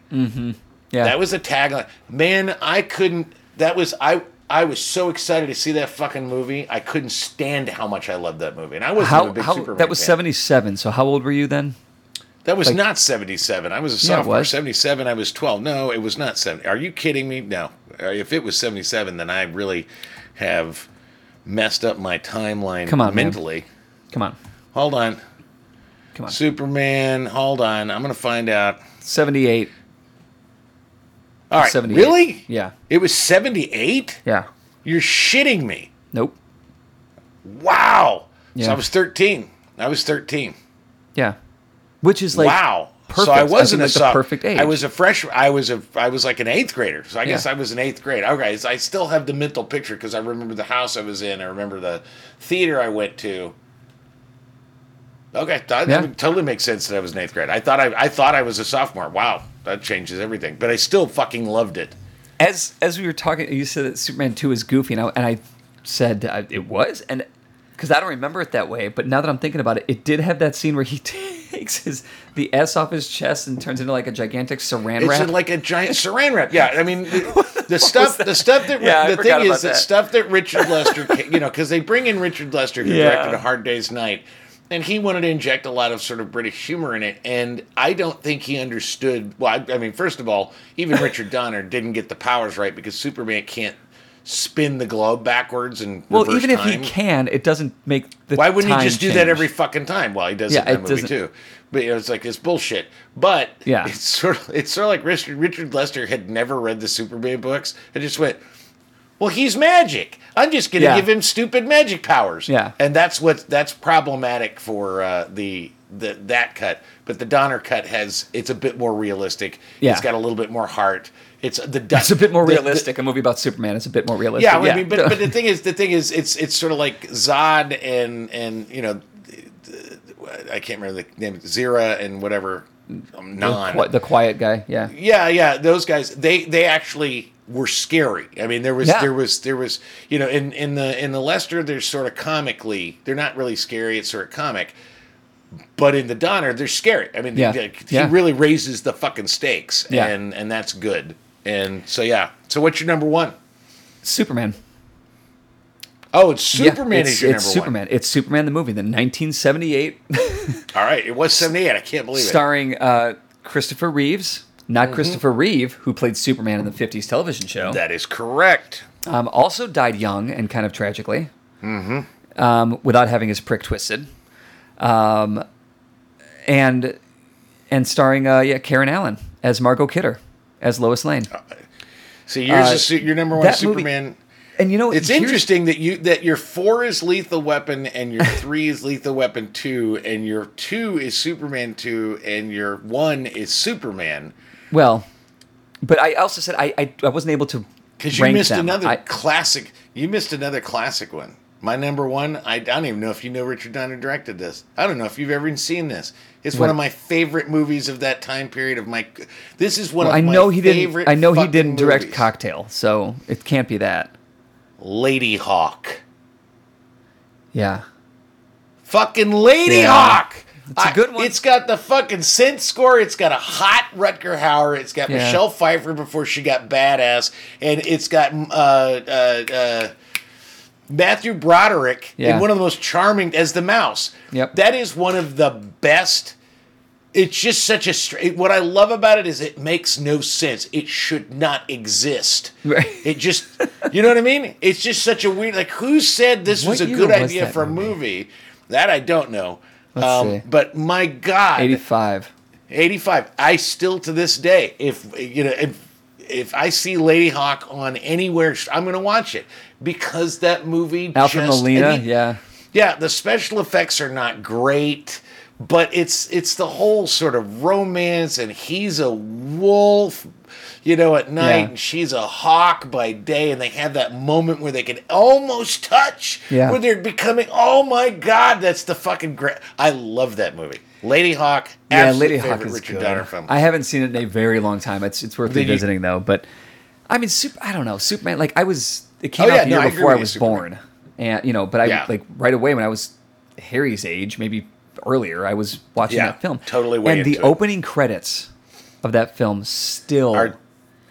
Yeah. That was a tagline. Man, I couldn't. That was I. I was so excited to see that fucking movie. I couldn't stand how much I loved that movie, and I wasn't how, a big how Superman that was 77. So how old were you then? That was not seventy-seven. I was a sophomore. was. Seventy-seven. I was twelve. No, it was not seventy. Are you kidding me? No. Uh, If it was seventy-seven, then I really have messed up my timeline Come on, man. mentally. Come on. Hold on, Come on. Superman. Hold on, I'm gonna find out. 78. All right, 78. really? Yeah. It was seventy-eight. Yeah. You're shitting me. Nope. Wow. So Yeah. I was 13. I was 13. Yeah. Which is like wow. perfect. So I I wasn't a the soph- perfect age. I was a freshman. I was a. I was like an eighth grader. So I guess Yeah. I was in eighth grade. Okay, so I still have the mental picture because I remember the house I was in. I remember the theater I went to. Okay, that, Yeah. that totally makes sense that I was in eighth grade. I thought I, I thought I was a sophomore. Wow, that changes everything. But I still fucking loved it. as as we were talking, you said that Superman two is goofy, and I, and I said uh, it was, and because I don't remember it that way, but now that I'm thinking about it, it did have that scene where he takes his the S off his chest and turns into like a gigantic Saran wrap. in like a giant saran wrap. Yeah, I mean the, the stuff. The stuff that Yeah, the forgot thing is that that. stuff that Richard Lester, you know, because they bring in Richard Lester who Yeah. directed A Hard Day's Night, and he wanted to inject a lot of sort of British humor in it, and I don't think he understood. Well, I, I mean, first of all, even Richard Donner didn't get the powers right because Superman can't spin the globe backwards and well, even if he can, it doesn't make the Why wouldn't he time just do that every fucking time? Well, he does Yeah, it in it that movie doesn't- too. But you know, it's like it's bullshit. But Yeah. it's sort of it's sort of like Richard Richard Lester had never read the Superman books and just went, "Well, he's magic. I'm just going to Yeah. give him stupid magic powers." Yeah. and that's what that's problematic for uh, the the that cut. But the Donner cut has it's a bit more realistic. Yeah. it's got a little bit more heart. It's the It's a bit more the- the- realistic. a movie about Superman is a bit more realistic. yeah, I mean, but, but the thing is, the thing is, it's it's sort of like Zod and and you know, I can't remember the name, Zira and whatever, non. the, the quiet guy. Yeah. Yeah, yeah, those guys. They they actually were scary. I mean, there was Yeah. there was there was you know in in the in the Lester, they're sort of comically. They're not really scary. It's sort of comic. But in the Donner, they're scary. I mean, Yeah. he, he Yeah. really raises the fucking stakes, and and that's good. And so yeah. So what's your number one? Superman. Oh, it's Superman yeah, it's, it's Superman. It's Superman the movie, the 1978. All right, it was seventy eight. I can't believe it. starring uh, Christopher Reeves, not Mm-hmm. Christopher Reeve, who played Superman in the 50s television show. That is correct. Um, also died young and kind of tragically, mm-hmm. um, without having his prick twisted. Um, and and starring uh, yeah Karen Allen as Margot Kidder as Lois Lane. So yours Uh, is your number one that movie- Superman. And you know It's interesting that you that your four is Lethal Weapon and your three is Lethal Weapon two and your two is Superman two and your one is Superman Well, but I also said I I, I wasn't able to because you missed them. another I- classic. You missed another classic one. My number one. I, I don't even know if you know Richard Donner directed this. I don't know if you've ever seen this. It's one of my favorite movies of that time period. Of my, this is one well, of I my know he didn't. favorite I know he didn't direct movies. Cocktail, so it can't be that. Lady Hawk. Yeah. Fucking Lady Yeah. Hawk. It's a good one. It's got the fucking synth score. It's got a hot Rutger Hauer. It's got Yeah. Michelle Pfeiffer before she got badass, and it's got uh, uh, uh, Matthew Broderick Yeah. in one of the most charming as the mouse. Yep. That is one of the best. It's just such a straight. What I love about it is it makes no sense. It should not exist. Right. It just, you know what I mean? It's just such a weird. Like, who said this What was a good was idea for a movie? That I don't know. Let's um, see. But my God, 85. 85. I still to this day, if you know, if if I see Ladyhawke on anywhere, I'm going to watch it because that movie. Alfred just, Molina. Mean, yeah. yeah, the special effects are not great, but it's it's the whole sort of romance, and he's a wolf, you know, at night, Yeah. and she's a hawk by day, and they have that moment where they can almost touch, Yeah. where they're becoming. Oh my god, that's the fucking great! I love that movie, Ladyhawke. Yeah, Ladyhawke is Richard good. Donner film. I haven't seen it in a very long time. It's it's worth Did you- revisiting though. But I mean, super, I don't know, Superman. Like I was, it came Oh, out yeah, the year I agree before I you, was Superman. born, and you know, but I Yeah. like right away when I was Harry's age, maybe earlier, I was watching Yeah, that film. totally way And the it. opening credits of that film still, Are-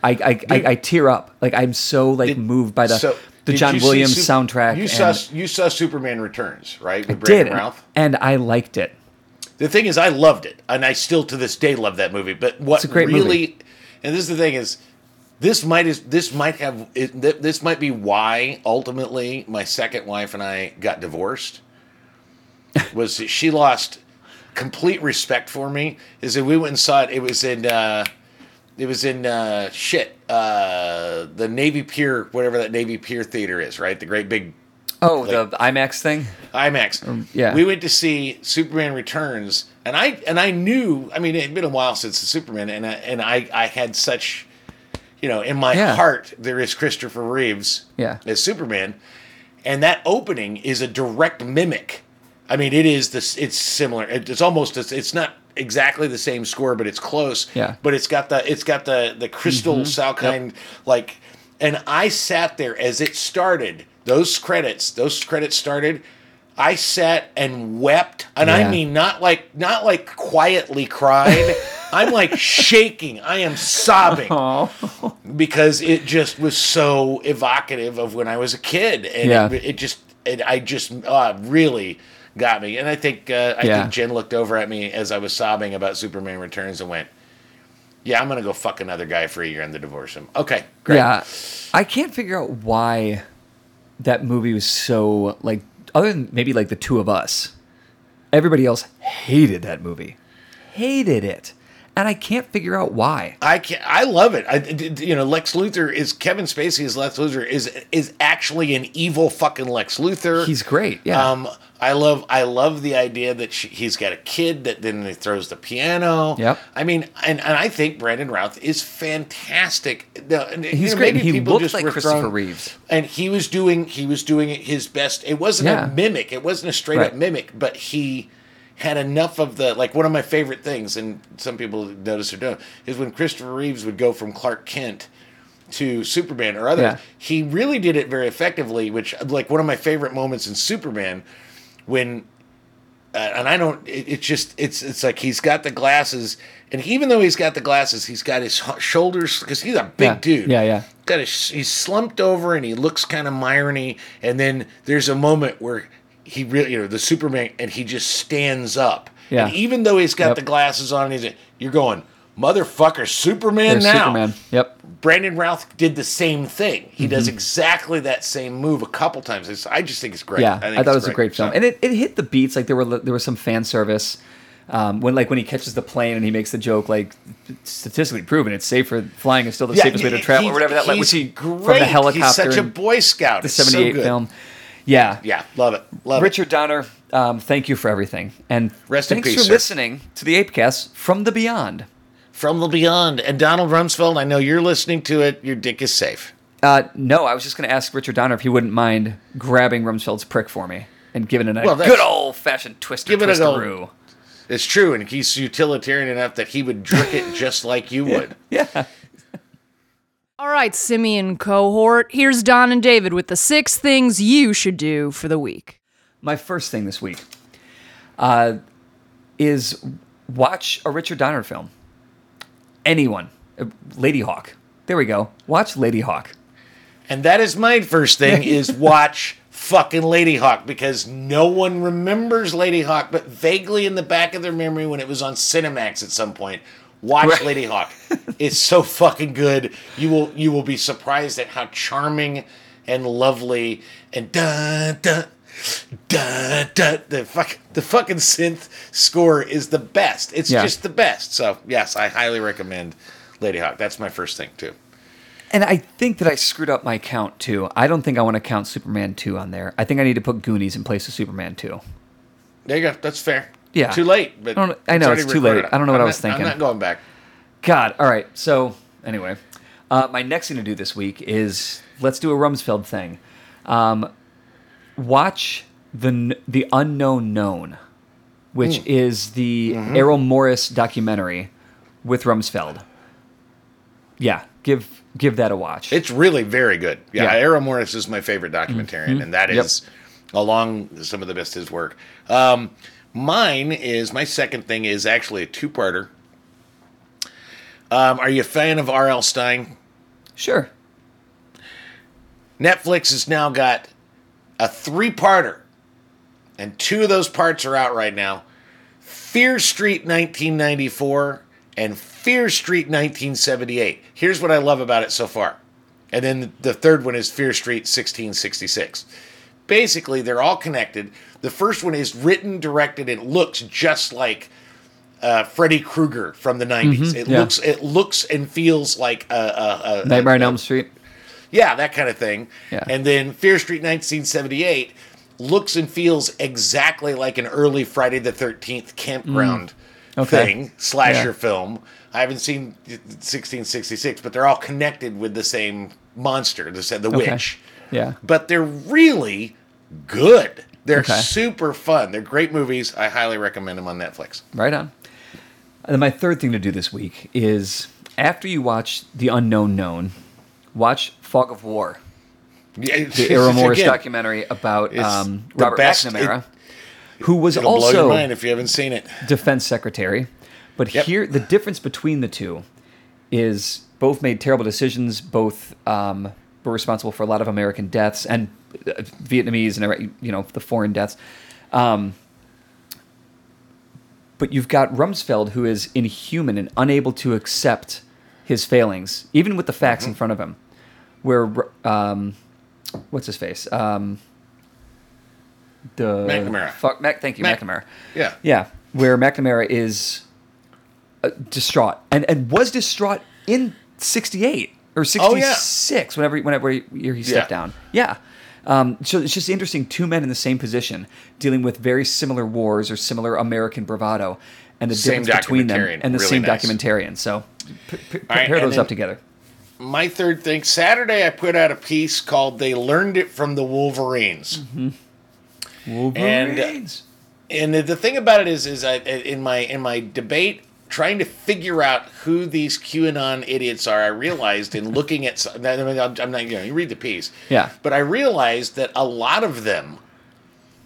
I I, I I tear up. Like I'm so like Did- moved by the so, the John Williams soundtrack. You saw you saw Superman Returns, right? With did, Brandon Routh. and I liked it. The thing is, I loved it, and I still to this day love that movie. But what It's a great really, movie. and this is the thing is, this might is this might have it, this might be why ultimately my second wife and I got divorced. Was she lost complete respect for me? Is that we went and saw it? It was in. Uh, it was in uh, shit uh, the Navy Pier, whatever that Navy Pier theater is, right? The great big Oh, the IMAX thing. IMAX. Um, yeah. We went to see Superman Returns, and I and I knew. I mean, it had been a while since the Superman, and I, and I I had such, you know, in my Yeah. heart there is Christopher Reeves, Yeah. as Superman, and that opening is a direct mimic. I mean, it is this. It's similar. It's almost. It's, it's not exactly the same score, but it's close. Yeah. Mm-hmm. But it's got the. It's got the the crystal Salkind like, and I sat there as it started. Those credits. Those credits started. I sat and wept, and I mean not like not like quietly cried. I'm like shaking. I am sobbing Oh, because it just was so evocative of when I was a kid, and Yeah. it, it just it, I just uh, really got me. And I think uh, I Yeah. think Jen looked over at me as I was sobbing about Superman Returns and went, "Yeah, I'm gonna go fuck another guy for a year and then divorce him." Okay, great. yeah. I can't figure out why that movie was so like. Other than maybe like the two of us, everybody else hated that movie, hated it, and I can't figure out why. I can I love it. I, you know, Lex Luthor is Kevin Spacey as Lex Luthor is is actually an evil fucking Lex Luthor. He's great. Yeah. Um, I love I love the idea that she, he's got a kid that then he throws the piano. Yep. I mean, and, and I think Brandon Routh is fantastic. Now, and, you He's know, great. He just like Christopher thrown- Reeves. and he was doing he was doing his best. It wasn't Yeah. a mimic. It wasn't a straight Right. up mimic, but he had enough of the like one of my favorite things, and some people notice or don't, is when Christopher Reeves would go from Clark Kent to Superman or others. Yeah. He really did it very effectively, which like one of my favorite moments in Superman when uh, and I don't. It, it's just it's it's like he's got the glasses, and even though he's got the glasses, he's got his shoulders because he's a big Yeah. dude. Yeah, yeah. Got his, he's slumped over and he looks kind of Myrony, and then there's a moment where he really, you know, the Superman, and he just stands up. Yeah. And even though he's got Yep. the glasses on, he's you're going, motherfucker, Superman There's now. Superman. Yep. Brandon Routh did the same thing. He does Mm-hmm. exactly that same move a couple times. It's, I just think it's great. Yeah, I, think thought it was a great film, So- and it, it hit the beats. Like there were there was some fan service um, when like when he catches the plane and he makes the joke like statistically proven it's safer flying is still the safest way to travel or whatever that like he's which he great. from the helicopter He's such a Boy Scout. the It's so '78 film. Yeah, Yeah, love it. Love Richard Donner, um, thank you for everything, and Rest in thanks peace, for sir. listening to the Apecast from the Beyond. It. From the Beyond. And Donald Rumsfeld, I know you're listening to it. Your dick is safe. Uh, no, I was just going to ask Richard Donner if he wouldn't mind grabbing Rumsfeld's prick for me and giving it a Well, good old fashioned twister Give it a go. It's true, and he's utilitarian enough that he would drink it just like you would. Yeah. All right, Simian cohort, here's Don and David with the six things you should do for the week. My first thing this week uh, is watch a Richard Donner film. Anyone. Uh, Lady Hawk. There we go. Watch Ladyhawke. And that is my first thing is watch fucking Ladyhawke because no one remembers Ladyhawke, but vaguely in the back of their memory when it was on Cinemax at some point. Watch Right. Ladyhawke. It's so fucking good. You will you will be surprised at how charming and lovely and da da da da the fuck the fucking synth score is the best. It's Yeah. just the best. So yes, I highly recommend Ladyhawke. That's my first thing too. And I think that I screwed up my count too. I don't think I want to count Superman 2 on there. I think I need to put Goonies in place of Superman 2. There you go. That's fair. Yeah. Too late. But I don't- I know, already it's too late. I don't know what I'm I was not- thinking. I'm not going back. God. All right. So anyway, uh, my next thing to do this week is let's do a Rumsfeld thing. Um, watch the the unknown known, which Hmm. is the Mm-hmm. Errol Morris documentary with Rumsfeld. Yeah, give give that a watch. It's really very good. Yeah, Yeah. Errol Morris is my favorite documentarian, and that is Yep. along some of the best of his work. Um, mine is my second thing is actually a two-parter. Um, are you a fan of R.L. Stine? sure. Netflix has now got a three-parter, and two of those parts are out right now. Fear Street 1994 and Fear Street 1978. Here's what I love about it so far. And then the third one is Fear Street 1666. Basically, they're all connected. The first one is written, directed, and looks just like uh, Freddy Krueger from the 90s. It yeah. looks it looks and feels like a, a, a Nightmare on Elm Street. Yeah, that kind of thing. Yeah. And then Fear Street 1978 looks and feels exactly like an early Friday the 13th campground Mm. Okay. thing, slasher Yeah. film. I haven't seen 1666, but they're all connected with the same monster, the, the Okay. witch. Yeah. But they're really good. They're Okay. super fun. They're great movies. I highly recommend them on Netflix. Right on. And then my third thing to do this week is after you watch The Unknown Known, watch Fog of War, Yeah, the Errol Morris documentary about um, Robert best- McNamara, who was It'll blow your also if you haven't seen it. defense secretary. But Yep. here, the difference between the two is both made terrible decisions. Both um, were responsible for a lot of American deaths and uh, Vietnamese and you know the foreign deaths. Um, but you've got Rumsfeld, who is inhuman and unable to accept his failings, even with the facts Mm-hmm. in front of him. Where um, what's his face? Um, the McNamara. Fuck, Mac, thank you, Mac- McNamara. Yeah. Yeah, where McNamara is uh, distraught and and was distraught in '68 or Oh, yeah. '66, whenever whenever he, he stepped Yeah. down. Yeah. Um, so it's just interesting, two men in the same position dealing with very similar wars or similar American bravado, and the Same difference between them, and the really same nice. documentarian. So p- p- right, those then- up together. My third thing saturday i put out a piece called they learned it from the wolverines Mm-hmm. And, Wolverines. and the, the thing about it is is I, in my in my debate trying to figure out who these qanon idiots are i realized in looking at I mean, I'm I'm not you know you read the piece Yeah. but i realized that a lot of them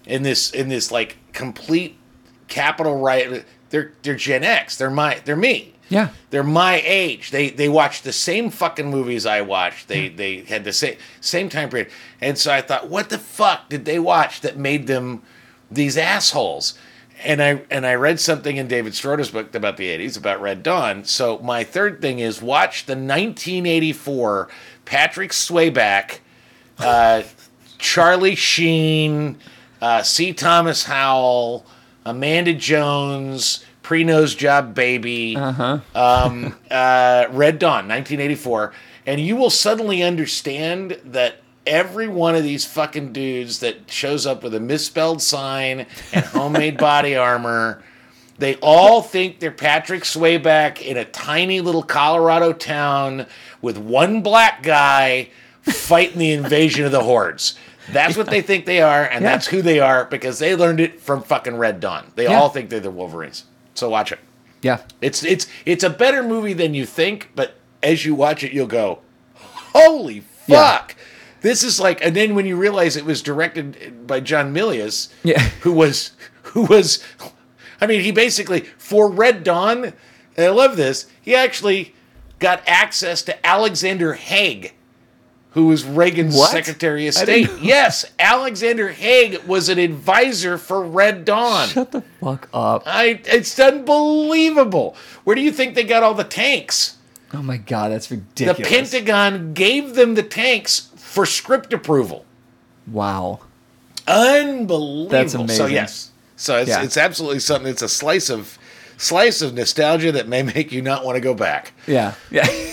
in this in this like complete capital right they're they're gen x they're my they're me Yeah. they're my age. They they watched the same fucking movies I watched. They they had the same same time period. And so I thought, what the fuck did they watch that made them these assholes? And I and I read something in David Stroder's book about the 80s about Red Dawn. So my third thing is watch the 1984 Patrick Swayback, uh, Charlie Sheen, uh, C. Thomas Howell, Amanda Jones, Pre Nose Job Baby, um, uh, Red Dawn, 1984, and you will suddenly understand that every one of these fucking dudes that shows up with a misspelled sign and homemade body armor. They all think they're Patrick Swayback in a tiny little Colorado town with one black guy fighting the invasion of the hordes. That's what they think they are, and Yeah. that's who they are because they learned it from fucking Red Dawn. They Yeah. all think they're the Wolverines. So watch it. Yeah. It's it's it's a better movie than you think, but as you watch it, you'll go, "Holy Yeah. fuck!" This is like, and then when you realize it was directed by John Milius, Yeah. who was who was, I mean, he basically for Red Dawn, and I love this. He actually got access to Alexander Haig, who was Reagan's What? Secretary of State. Yes, Alexander Haig was an advisor for Red Dawn. Shut the fuck up. I it's unbelievable. Where do you think they got all the tanks? Oh my god, that's ridiculous. The. Pentagon gave them the tanks for script approval. wow. Unbelievable. That's amazing. So yes. So it's Yeah. it's absolutely something. It's a slice of slice of nostalgia that may make you not want to go back. Yeah. Yeah.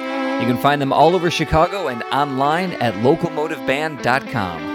You can find them all over Chicago and online at locomotiveband.com.